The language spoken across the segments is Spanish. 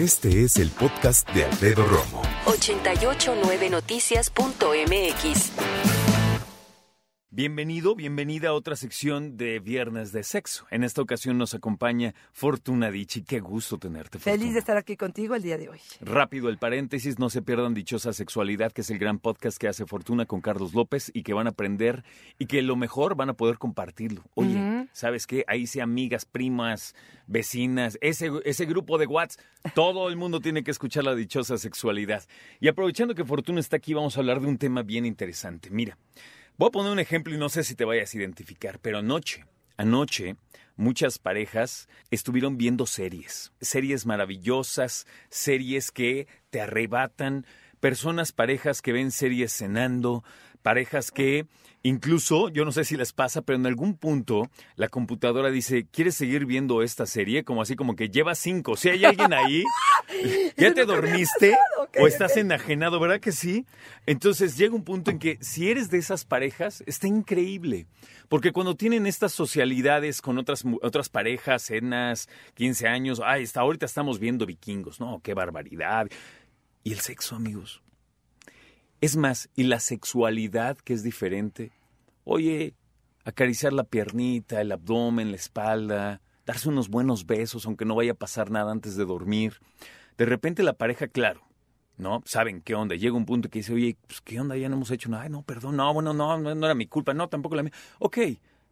Este es el podcast de Alfredo Romo. 889noticias.mx. Bienvenido, bienvenida a otra sección de Viernes de Sexo. En esta ocasión nos acompaña Fortuna Dichi. Qué gusto tenerte. Feliz de estar aquí contigo el día de hoy. Rápido el paréntesis, no se pierdan Dichosa Sexualidad, que es el gran podcast que hace Fortuna con Carlos López y que van a aprender y que lo mejor van a poder compartirlo. Oye. ¿Sabes qué? Ahí sí amigas, primas, vecinas, ese, ese grupo de WhatsApp, todo el mundo tiene que escuchar la Dichosa Sexualidad. Y aprovechando que Fortuna está aquí, vamos a hablar de un tema bien interesante. Mira, voy a poner un ejemplo y no sé si te vayas a identificar, pero anoche, anoche, muchas parejas estuvieron viendo series, series maravillosas, series que te arrebatan, personas, parejas que ven series cenando, parejas que incluso, yo no sé si les pasa, pero en algún punto la computadora dice, ¿quieres seguir viendo esta serie? Como así como que lleva cinco. Si hay alguien ahí, ¿ya te dormiste? ¿O estás enajenado? ¿Verdad que sí? Entonces llega un punto en que si eres de esas parejas, está increíble. Porque cuando tienen estas socialidades con otras, otras parejas, cenas, 15 años, ay, hasta ahorita estamos viendo vikingos, no, qué barbaridad. Y el sexo, amigos. Es más, y la sexualidad que es diferente. Oye, acariciar la piernita, el abdomen, la espalda, darse unos buenos besos, aunque no vaya a pasar nada antes de dormir. De repente la pareja, claro, ¿no? Saben qué onda. Llega un punto que dice, oye, pues, ¿qué onda? Ya no hemos hecho nada. Ay, no, perdón, no, bueno, no, no, no era mi culpa, no, tampoco la mía. Ok,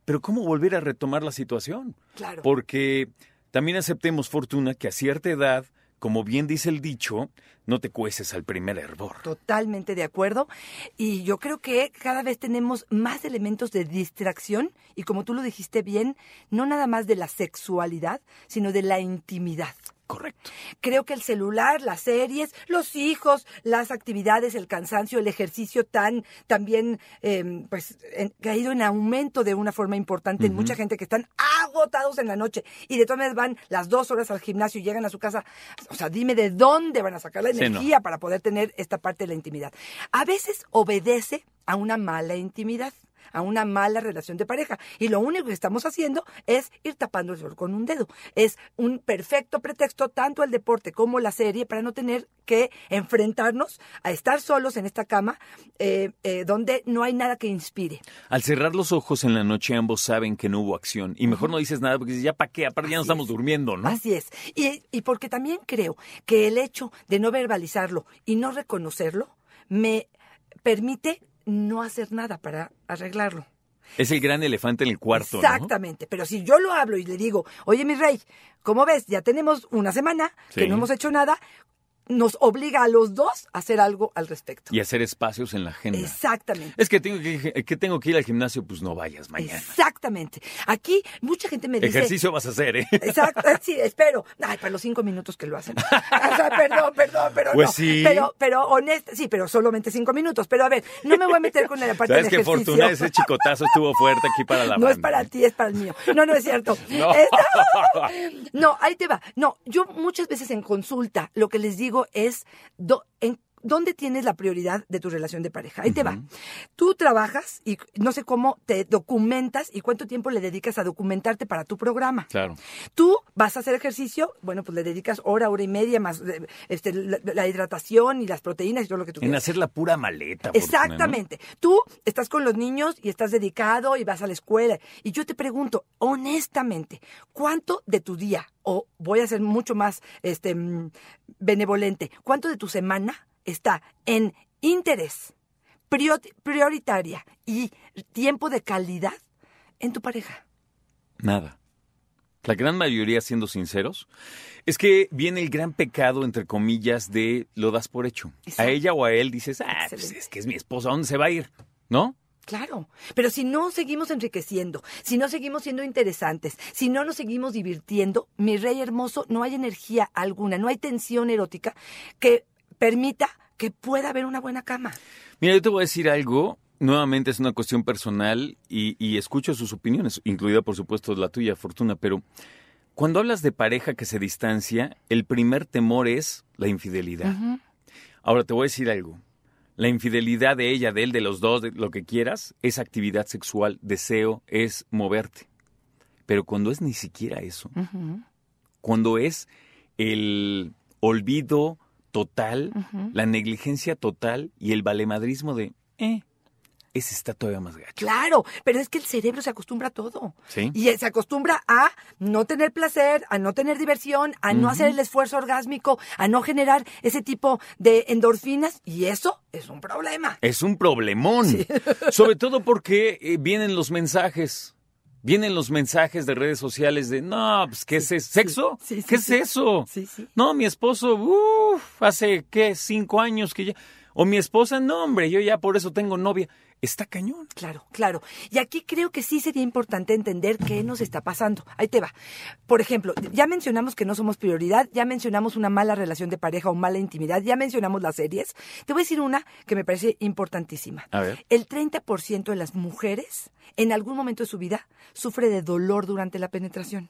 pero ¿cómo volver a retomar la situación? Claro. Porque también aceptemos, Fortuna, que a cierta edad, como bien dice el dicho, no te cueces al primer hervor. Totalmente de acuerdo. Y yo creo que cada vez tenemos más elementos de distracción y como tú lo dijiste bien, no nada más de la sexualidad, sino de la intimidad. Correcto. Creo que el celular, las series, los hijos, las actividades, el cansancio, el ejercicio tan también eh, pues en- ido en aumento de una forma importante en mucha gente que están agotados en la noche y de todas maneras van las dos horas al gimnasio y llegan a su casa. O sea, dime de dónde van a sacar la Energía para poder tener esta parte de la intimidad. A veces obedece a una mala intimidad a una mala relación de pareja. Y lo único que estamos haciendo es ir tapando el sol con un dedo. Es un perfecto pretexto, tanto el deporte como la serie, para no tener que enfrentarnos a estar solos en esta cama eh, eh, donde no hay nada que inspire. Al cerrar los ojos en la noche, ambos saben que no hubo acción. Y mejor no dices nada porque dices, ya para qué, aparte ya no estamos es. durmiendo, ¿no? Así es. Y, y porque también creo que el hecho de no verbalizarlo y no reconocerlo me permite no hacer nada para arreglarlo. Es el gran elefante en el cuarto, ¿no? Exactamente, pero si yo lo hablo y le digo, oye mi rey, ¿cómo ves? Ya tenemos una semana que no hemos hecho nada, nos obliga a los dos a hacer algo al respecto. Y hacer espacios en la agenda. Exactamente. Es que tengo que, que tengo que ir al gimnasio, pues no vayas mañana. Exactamente. Aquí mucha gente me dice... Ejercicio vas a hacer, ¿eh? Exacto, sí, espero. Ay, para los cinco minutos que lo hacen. O sea, perdón, perdón, pero Pues no. sí. Pero, pero honesta, sí, pero solamente cinco minutos. Pero a ver, no me voy a meter con la parte Sabes del que ejercicio. Fortuna ese chicotazo estuvo fuerte aquí para la No es para ¿eh? ti, es para el mío. No, no es cierto. No. Esta- No, ahí te va. No, yo muchas veces en consulta lo que les digo es do- en- dónde tienes la prioridad de tu relación de pareja. Ahí te va. Tú trabajas y no sé cómo te documentas y cuánto tiempo le dedicas a documentarte para tu programa. Claro. Tú vas a hacer ejercicio, bueno, pues le dedicas hora, hora y media más eh, este, la, la hidratación y las proteínas y todo lo que tú En quieras. hacer la pura maleta. Exactamente. Tú estás con los niños y estás dedicado y vas a la escuela. Y yo te pregunto, honestamente, ¿cuánto de tu día, o voy a ser mucho más este, mm, benevolente, cuánto de tu semana está en interés prior- prioritaria y tiempo de calidad en tu pareja? Nada. La gran mayoría, siendo sinceros, es que viene el gran pecado, entre comillas, de lo das por hecho. A ella o a él dices, ah, pues es que es mi esposa, ¿a dónde se va a ir? ¿No? Claro, pero si no seguimos enriqueciendo, si no seguimos siendo interesantes, si no nos seguimos divirtiendo, mi rey hermoso, no hay energía alguna, no hay tensión erótica que permita que pueda haber una buena cama. Mira, yo te voy a decir algo. Nuevamente es una cuestión personal y, y escucho sus opiniones, incluida por supuesto la tuya, Fortuna, pero cuando hablas de pareja que se distancia, el primer temor es la infidelidad. Ahora te voy a decir algo. La infidelidad de ella, de él, de los dos, de lo que quieras, es actividad sexual, deseo, es moverte. Pero cuando es ni siquiera eso, cuando es el olvido total, la negligencia total y el valemadrismo de, eh, ese está todavía más gacho. Claro, pero es que el cerebro se acostumbra a todo. Sí. Y se acostumbra a no tener placer, a no tener diversión, a no hacer el esfuerzo orgásmico, a no generar ese tipo de endorfinas. Y eso es un problema. Es un problemón. Sobre todo porque eh, vienen los mensajes. Vienen los mensajes de redes sociales de, no, pues, ¿qué es eso? ¿Sexo? sí, sí, ¿Qué es eso? No, mi esposo, uff, hace, ¿qué? Cinco años que ya... O mi esposa, no, hombre, yo ya por eso tengo novia. Está cañón. Claro, claro. Y aquí creo que sí sería importante entender qué nos está pasando. Ahí te va. Por ejemplo, ya mencionamos que no somos prioridad, ya mencionamos una mala relación de pareja o mala intimidad, ya mencionamos las series. Te voy a decir una que me parece importantísima. A ver. El 30% de las mujeres en algún momento de su vida sufre de dolor durante la penetración.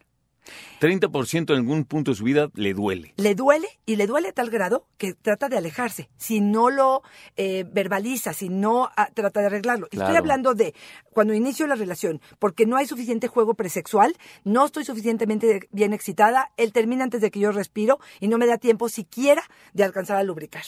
30% en algún punto de su vida le duele. Le duele y le duele a tal grado que trata de alejarse. Si no lo eh, verbaliza, si no ah, trata de arreglarlo. Estoy hablando de cuando inicio la relación, porque no hay suficiente juego presexual, no estoy suficientemente bien excitada, él termina antes de que yo respiro y no me da tiempo siquiera de alcanzar a lubricar.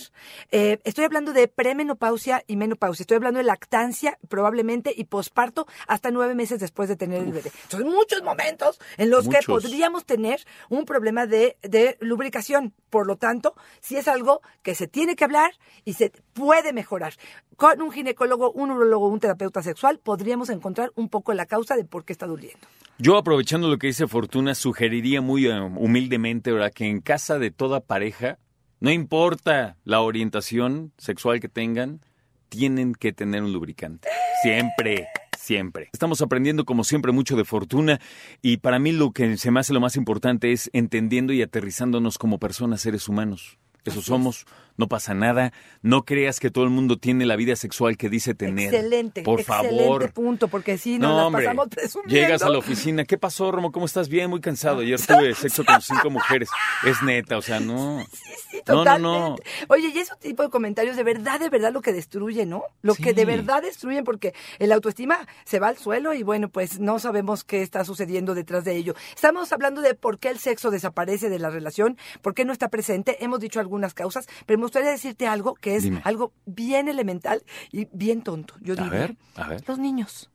Eh, estoy hablando de premenopausia y menopausia. Estoy hablando de lactancia probablemente y posparto hasta nueve meses después de tener el bebé. Entonces, muchos momentos en los que Muchos. Podríamos tener un problema de, lubricación. Por lo tanto, si es algo que se tiene que hablar y se puede mejorar. Con un ginecólogo, un urologo, un terapeuta sexual, podríamos encontrar un poco la causa de por qué está doliendo. Yo, aprovechando lo que dice Fortuna, sugeriría muy eh, humildemente, ¿verdad?, que en casa de toda pareja, no importa la orientación sexual que tengan, tienen que tener un lubricante. Siempre, siempre. Estamos aprendiendo, como siempre, mucho de Fortuna y para mí lo que se me hace lo más importante es entendiendo y aterrizándonos como personas, seres humanos. Eso somos, no pasa nada. No creas que todo el mundo tiene la vida sexual que dice tener. Excelente, Por excelente favor. punto, porque si no, No, hombre. pasamos presumiendo. Llegas a la oficina. ¿Qué pasó, Romo? ¿Cómo estás? Bien, muy cansado. Ayer tuve sexo con cinco mujeres. Es neta, o sea, no. Sí, No, no, totalmente. no. Oye, y ese tipo de comentarios de verdad, de verdad lo que destruye, ¿no? Lo que de Sí. verdad destruyen porque el autoestima se va al suelo y bueno, pues no sabemos qué está sucediendo detrás de ello. Estamos hablando de por qué el sexo desaparece de la relación, por qué no está presente. Hemos dicho algunas causas, pero me gustaría decirte algo que es Dime. algo bien elemental y bien tonto. Yo A diría. ver, a ver. Los niños.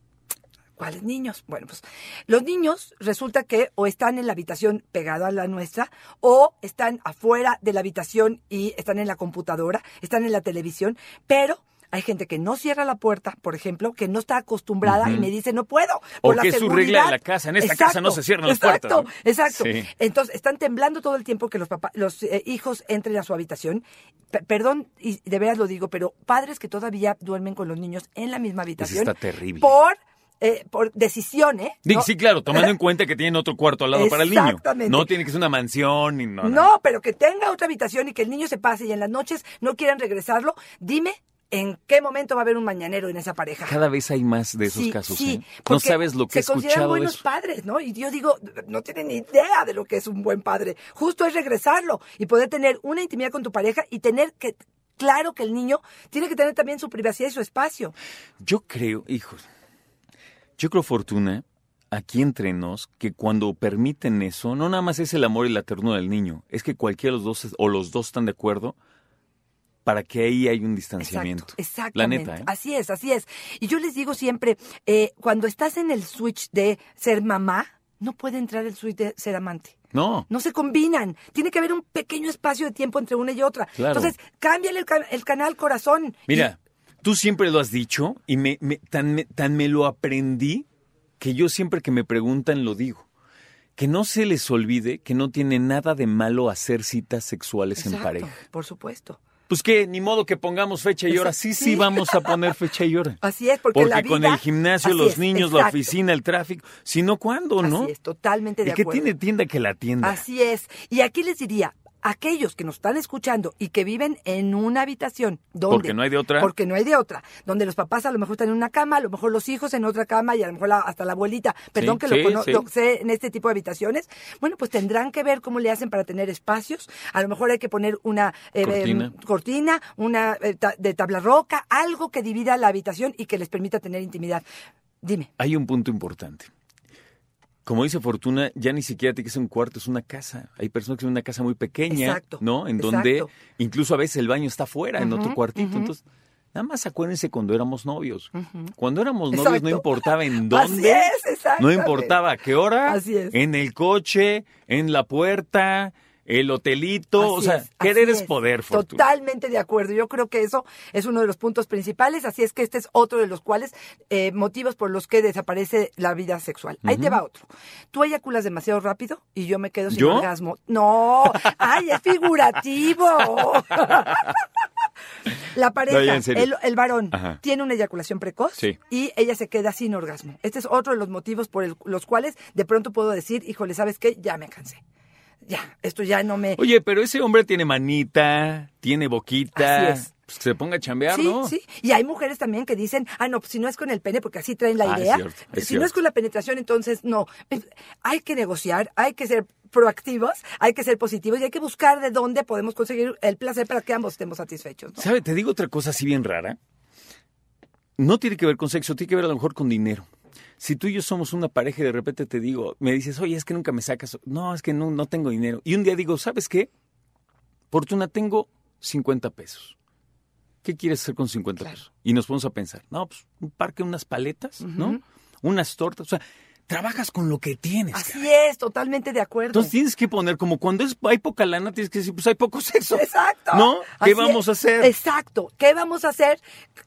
¿Cuáles niños? Bueno, pues los niños resulta que o están en la habitación pegada a la nuestra o están afuera de la habitación y están en la computadora, están en la televisión, pero hay gente que no cierra la puerta, por ejemplo, que no está acostumbrada y me dice no puedo. O por la que es su regla seguridad". de la casa. En esta casa no se cierran las exacto, puertas, ¿no? Exacto, Sí. Entonces están temblando todo el tiempo que los papás, los eh, hijos entren a su habitación. P- perdón, y de veras lo digo, pero padres que todavía duermen con los niños en la misma habitación. está terrible. Por, eh, por decisión, ¿eh? No- Sí, claro, tomando en cuenta que tienen otro cuarto al lado para el niño. Exactamente. No tiene que ser una mansión ni no. no. No, pero que tenga otra habitación y que el niño se pase y en las noches no quieran regresarlo, dime en qué momento va a haber un mañanero en esa pareja. Cada vez hay más de esos Sí, casos. sí, ¿eh? No sabes lo que he se consideran escuchado de buenos eso. padres, ¿no? Y yo digo, no tienen ni idea de lo que es un buen padre. Justo es regresarlo y poder tener una intimidad con tu pareja y tener que, claro que el niño tiene que tener también su privacidad y su espacio. Yo creo, hijos, yo creo, Fortuna, aquí entre nos, que cuando permiten eso, no nada más es el amor y la ternura del niño, es que cualquiera de los dos o los dos están de acuerdo para que ahí haya un distanciamiento. Exacto, La neta, ¿eh? Así es, así es. Y yo les digo siempre, eh, cuando estás en el switch de ser mamá, no puede entrar el switch de ser amante. No, No se combinan. Tiene que haber un pequeño espacio de tiempo entre una y otra. Claro. Entonces, cámbiale el, el canal corazón. mira, tú siempre lo has dicho y me, me- tan, me, tan me lo aprendí que yo siempre que me preguntan lo digo. Que no se les olvide que no tiene nada de malo hacer citas sexuales en pareja. Por supuesto. Pues que ni modo que pongamos fecha y hora. Sí, sí, sí. vamos a poner fecha y hora. Así es, porque, Porque la vida... con el gimnasio, los es, niños, la oficina, el tráfico. Si no, ¿cuándo, no? Así es, totalmente de que acuerdo. tiene tienda que la tienda. Así es. Y aquí les diría, aquellos que nos están escuchando y que viven en una habitación donde Porque no hay de otra. porque no hay de otra donde los papás a lo mejor están en una cama a lo mejor los hijos en otra cama y a lo mejor la- hasta la abuelita perdón que sí, lo, sí. lo sé en este tipo de habitaciones bueno pues tendrán que ver cómo le hacen para tener espacios a lo mejor hay que poner una eh, Cortina. em, cortina una eh, ta- de tabla roca algo que divida la habitación y que les permita tener intimidad dime Hay un punto importante. Como dice Fortuna, ya ni siquiera que ser un cuarto, es una casa. Hay personas que tienen una casa muy pequeña, Exacto, ¿no? En donde incluso a veces el baño está afuera, en otro cuartito. Entonces, nada más acuérdense cuando éramos novios. Cuando éramos novios no importaba en Así dónde, es, no importaba a qué hora, Así es. en el coche, en la puerta, el hotelito, o sea, es, querer es poder, Fortuna. Totalmente de acuerdo. Yo creo que eso es uno de los puntos principales. Así es que este es otro de los cuales eh, motivos por los que desaparece la vida sexual. Ahí te va otro. Tú eyaculas demasiado rápido y yo me quedo sin ¿Yo? orgasmo. No, ay, es figurativo. La pareja, No, el, el varón, Ajá. tiene una eyaculación precoz Sí. y ella se queda sin orgasmo. Este es otro de los motivos por el- los cuales de pronto puedo decir, híjole, ¿sabes qué? Ya me cansé. Ya, esto ya no me... Oye, pero ese hombre tiene manita, tiene boquita. Así es. Pues que se ponga a chambear, Sí, ¿no? sí. Y hay mujeres también que dicen, ah, no, pues si no es con el pene, porque así traen la Ah, es idea. cierto, es si no es con la penetración, entonces no. Hay que negociar, hay que ser proactivos, hay que ser positivos y hay que buscar de dónde podemos conseguir el placer para que ambos estemos satisfechos. ¿no? ¿Sabe? Te digo otra cosa así bien rara. No tiene que ver con sexo, tiene que ver a lo mejor con dinero. Si tú y yo somos una pareja y de repente te digo, me dices, oye, es que nunca me sacas. No, es que no, no tengo dinero. Y un día digo, ¿sabes qué? Fortuna, tengo 50 pesos. ¿Qué quieres hacer con 50 Claro. pesos? Y nos ponemos a pensar, no, pues un parque, unas paletas, ¿no? Unas tortas. O sea, trabajas con lo que tienes. Así caray. es, totalmente de acuerdo. Entonces tienes que poner como cuando es, hay poca lana, tienes que decir, pues hay poco sexo. Exacto. ¿No? ¿Qué Así vamos es. a hacer? Exacto. ¿Qué vamos a hacer?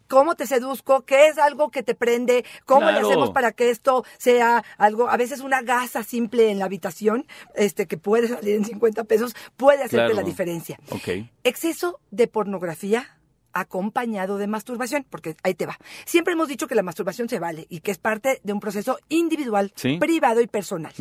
¿Cómo te seduzco? ¿Qué es algo que te prende? ¿Cómo le hacemos para que esto sea algo? A veces una gasa simple en la habitación, este, que puede salir en 50 pesos, puede hacerte Claro. la diferencia. Ok. Exceso de pornografía acompañado de masturbación, porque ahí te va. Siempre hemos dicho que la masturbación se vale y que es parte de un proceso individual, Sí. privado y personal.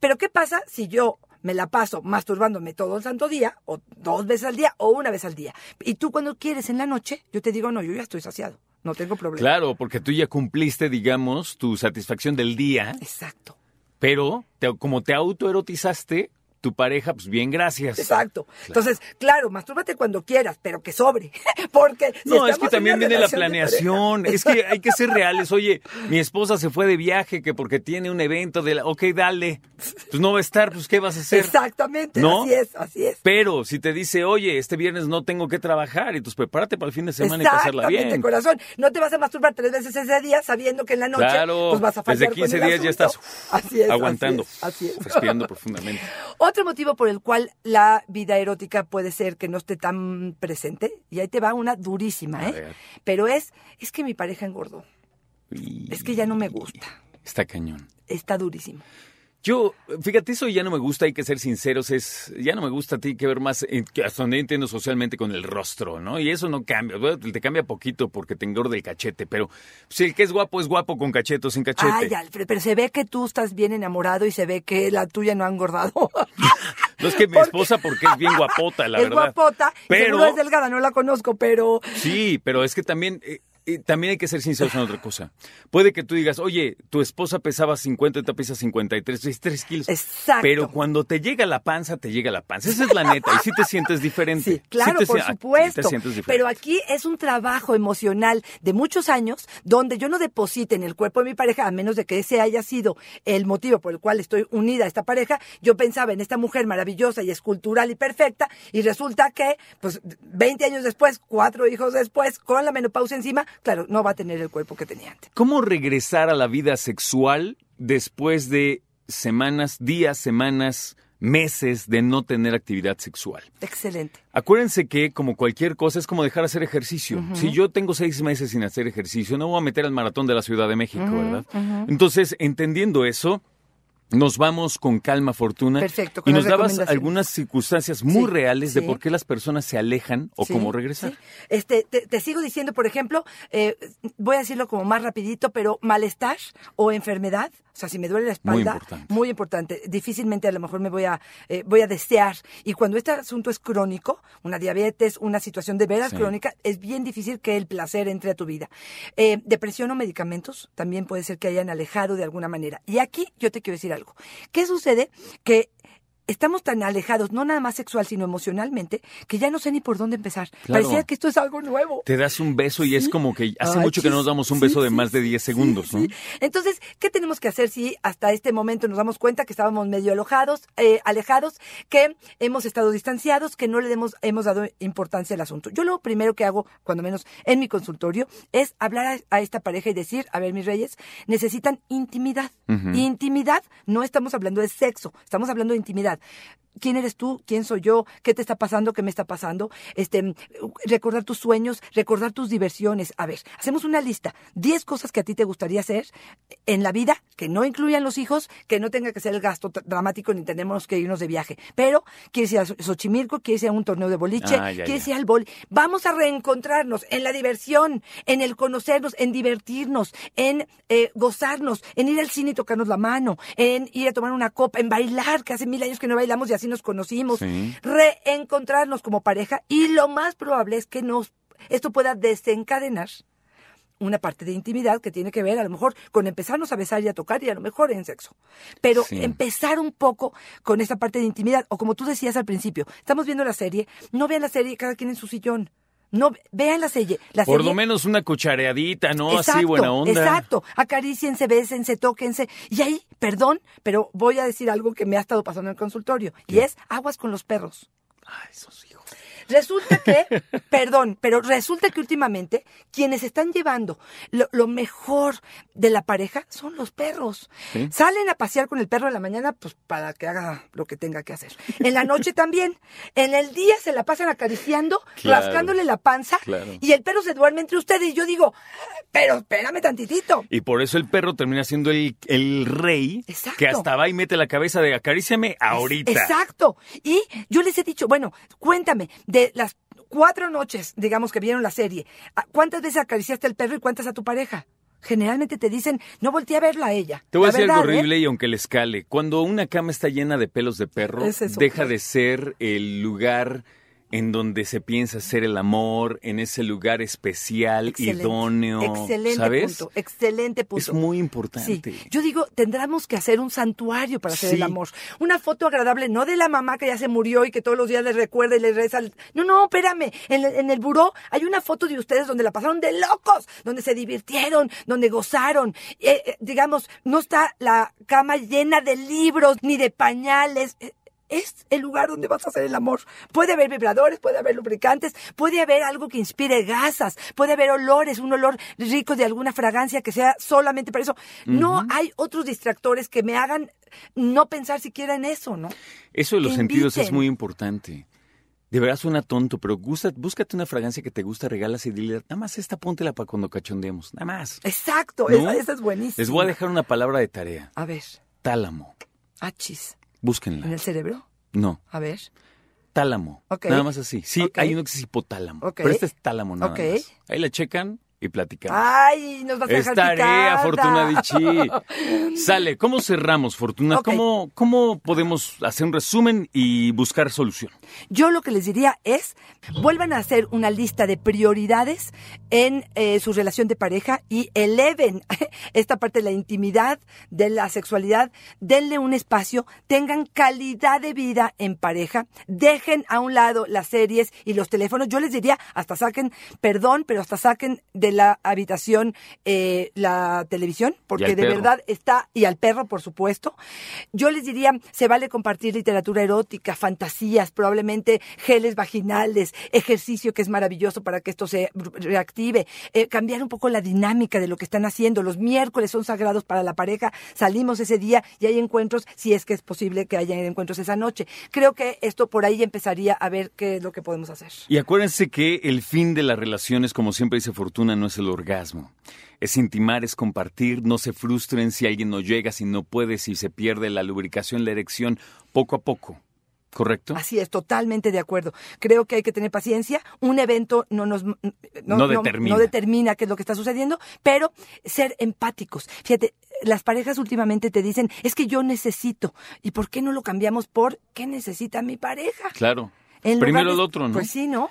Pero ¿qué pasa si yo me la paso masturbándome todo el santo día, o dos veces al día, o una vez al día? Y tú cuando quieres en la noche, yo te digo, no, yo ya estoy saciado, no tengo problema. Claro, porque tú ya cumpliste, digamos, tu satisfacción del día, Exacto. pero te- como te autoerotizaste, tu pareja, pues bien, gracias. Exacto. Entonces, claro, mastúrbate cuando quieras, pero que sobre. Porque si No, es que también viene la planeación. Es que hay que ser reales. Oye, mi esposa se fue de viaje que porque tiene un evento de la... Ok, dale. Pues no va a estar, pues ¿qué vas a hacer? Exactamente, ¿No? así es, así es. Pero si te dice, oye, este viernes no tengo que trabajar, entonces prepárate para el fin de semana y pasarla bien. corazón. No te vas a masturbar tres veces ese día sabiendo que en la noche Claro, pues vas a fallar desde con 15 el días ya asunto. estás uf, Así es, aguantando, Así es. así es. respirando profundamente. Otro motivo por el cual la vida erótica puede ser que no esté tan presente, y ahí te va una durísima, ¿eh? Pero es, es que mi pareja engordó. Y- Es que ya no me gusta. Está cañón. Está durísimo. Yo, fíjate, eso ya no me gusta, hay que ser sinceros, es, ya no me gusta, tiene que ver más, que hasta donde entiendo socialmente, con el rostro, ¿no? Y eso no cambia, bueno, te cambia poquito porque te engorda el cachete, pero si el que es guapo es guapo con cachete o sin cachete. Ay, Alfred, pero se ve que tú estás bien enamorado y se ve que la tuya no ha engordado. no es que mi esposa porque es bien guapota, la es verdad. guapota, y Pero- es delgada, no la conozco, pero... Sí, pero es que también, eh, también hay que ser sinceros en otra cosa. Puede que tú digas, oye, tu esposa pesaba 50 y tú pesas 53, es 3 kilos. Exacto. Pero cuando te llega la panza, te llega la panza. Esa es la neta. Y sí te sientes diferente. Sí, claro, te por si- ah, supuesto. te sientes diferente. Pero aquí es un trabajo emocional de muchos años donde yo no deposite en el cuerpo de mi pareja, a menos de que ese haya sido el motivo por el cual estoy unida a esta pareja. Yo pensaba en esta mujer maravillosa y escultural y perfecta, y resulta que, pues, 20 años después, cuatro hijos después, con la menopausia encima, claro, no va a tener el cuerpo que tenía antes. ¿Cómo regresar a la vida sexual después de semanas, días, semanas, meses de no tener actividad sexual? Excelente. Acuérdense que, como cualquier cosa, es como dejar hacer ejercicio. Si yo tengo seis meses sin hacer ejercicio, no voy a meter al maratón de la Ciudad de México, ¿verdad? Entonces, entendiendo eso, nos vamos con calma, Fortuna. Perfecto, con y nos dabas algunas circunstancias muy Sí, reales de sí. por qué las personas se alejan o Sí, cómo regresar. sí. Este, te, te sigo diciendo, por ejemplo, eh, voy a decirlo como más rapidito, pero malestar o enfermedad, o sea, si me duele la espalda, importante. muy importante. Difícilmente a lo mejor me voy a, eh, voy a desear. Y cuando este asunto es crónico, una diabetes, una situación de veras crónica, es bien difícil que el placer entre a tu vida. Eh, depresión o medicamentos también puede ser que hayan alejado de alguna manera. Y aquí yo te quiero decir algo. ¿Qué sucede? Que estamos tan alejados, no nada más sexual, sino emocionalmente, que ya no sé ni por dónde empezar. Claro. Parecía que esto es algo nuevo. Te das un beso y es como que hace Ay, mucho que no nos damos un Sí, beso de más de 10 sí, segundos, ¿no? Entonces, ¿qué tenemos que hacer si hasta este momento nos damos cuenta que estábamos medio alojados, eh, alejados, que hemos estado distanciados, que no le demos, hemos dado importancia al asunto? Yo lo primero que hago, cuando menos en mi consultorio, es hablar a, a esta pareja y decir, a ver, mis reyes, necesitan intimidad. Intimidad, no estamos hablando de sexo, estamos hablando de intimidad. Yeah. ¿Quién eres tú? ¿Quién soy yo? ¿Qué te está pasando? ¿Qué me está pasando? Este, recordar tus sueños, recordar tus diversiones. A ver, hacemos una lista. 10 cosas que a ti te gustaría hacer en la vida, que no incluyan los hijos, que no tenga que ser el gasto dramático ni tenemos que irnos de viaje. Pero quieres ir a Xochimilco, quieres ir a un torneo de boliche, Ah, ya, quieres ya. ir al bol. Vamos a reencontrarnos en la diversión, en el conocernos, en divertirnos, en eh, gozarnos, en ir al cine y tocarnos la mano, en ir a tomar una copa, en bailar, que hace mil años que no bailamos y así nos conocimos. Sí. Reencontrarnos como pareja y lo más probable es que nos, esto pueda desencadenar una parte de intimidad que tiene que ver a lo mejor con empezarnos a besar y a tocar y a lo mejor en sexo. Pero Sí. empezar un poco con esta parte de intimidad o como tú decías al principio, estamos viendo la serie, no vean la serie cada quien en su sillón. No, vean la serie. La Por serie lo menos una cuchareadita, ¿no? Así buena onda. Exacto, acariciense, bésense, tóquense. Y ahí, perdón, pero voy a decir algo que me ha estado pasando en el consultorio. Y es aguas con los perros. Ay, esos hijos. Resulta que, perdón, pero resulta que últimamente quienes están llevando lo, lo mejor de la pareja son los perros. Sí. Salen a pasear con el perro en la mañana, pues para que haga lo que tenga que hacer. En la noche también. En el día se la pasan acariciando, Claro. rascándole la panza, Claro. y el perro se duerme entre ustedes. Y yo digo, pero espérame tantitito. Y por eso el perro termina siendo el, el rey Exacto. que hasta va y mete la cabeza de acaríciame ahorita. Exacto. Y yo les he dicho, bueno, cuéntame, de las cuatro noches, digamos, que vieron la serie, ¿a- ¿cuántas veces acariciaste al perro y cuántas a tu pareja? Generalmente te dicen, no volteé a verla a ella. Te voy a decir algo ¿eh? horrible y aunque le escale, cuando una cama está llena de pelos de perro, Es deja de ser el lugar en donde se piensa hacer el amor, en ese lugar especial, Excelente, idóneo, Excelente ¿sabes? punto, excelente punto. Es muy importante. Sí, yo digo, tendremos que hacer un santuario para hacer Sí. el amor. Una foto agradable, no de la mamá que ya se murió y que todos los días le recuerda y le reza. No, no, espérame. En, el- en el buró hay una foto de ustedes donde la pasaron de locos, donde se divirtieron, donde gozaron. Eh, eh, digamos, no está la cama llena de libros ni de pañales. Eh, es el lugar donde vas a hacer el amor. Puede haber vibradores, puede haber lubricantes, puede haber algo que inspire gasas, puede haber olores, un olor rico de alguna fragancia que sea solamente para eso. No hay otros distractores que me hagan no pensar siquiera en eso, ¿no? Eso de los Que sentidos es muy importante. De verdad suena tonto, pero gusta, búscate una fragancia que te gusta, regalas y dile, nada más esta póntela para cuando cachondeemos, nada más. Exacto, ¿No? esa, esa es buenísima. Les voy a dejar una palabra de tarea. A ver, Tálamo. achis, Búsquenla. en el cerebro. No, A ver, tálamo. Ok. Nada más así. Sí, hay uno que es hipotálamo. Ok. Pero este es tálamo nada Ok. más. Ahí la checan y platicamos. ay, nos vas a dejar tarea, picada. Fortuna Dichi. Sale, ¿cómo cerramos, Fortuna? ¿Cómo, ¿Cómo podemos hacer un resumen y buscar solución? Yo lo que les diría es, vuelvan a hacer una lista de prioridades en eh, su relación de pareja y eleven esta parte de la intimidad, de la sexualidad, denle un espacio, tengan calidad de vida en pareja, dejen a un lado las series y los teléfonos. Yo les diría, hasta saquen, perdón, pero hasta saquen de la habitación eh, la televisión, porque de perro. verdad está, y al perro, por supuesto. Yo les diría, se vale compartir literatura erótica, fantasías, probablemente geles vaginales, ejercicio que es maravilloso para que esto se reactive, eh, cambiar un poco la dinámica de lo que están haciendo. Los miércoles son sagrados para la pareja, salimos ese día y hay encuentros, si es que es posible que haya encuentros esa noche. Creo que esto por ahí empezaría a ver qué es lo que podemos hacer. Y acuérdense que el fin de las relaciones, como siempre dice Fortuna, no es el orgasmo. Es intimar, es compartir, no se frustren si alguien no llega, si no puede, si se pierde la lubricación, la erección, poco a poco. ¿Correcto? Así es, totalmente de acuerdo. Creo que hay que tener paciencia. Un evento no nos no, No determina. no determina qué es lo que está sucediendo, pero ser empáticos. Fíjate, las parejas últimamente te dicen, es que yo necesito. ¿Y por qué no lo cambiamos por qué necesita mi pareja? Claro. En Primero de- el otro, ¿no? Pues sí, ¿no?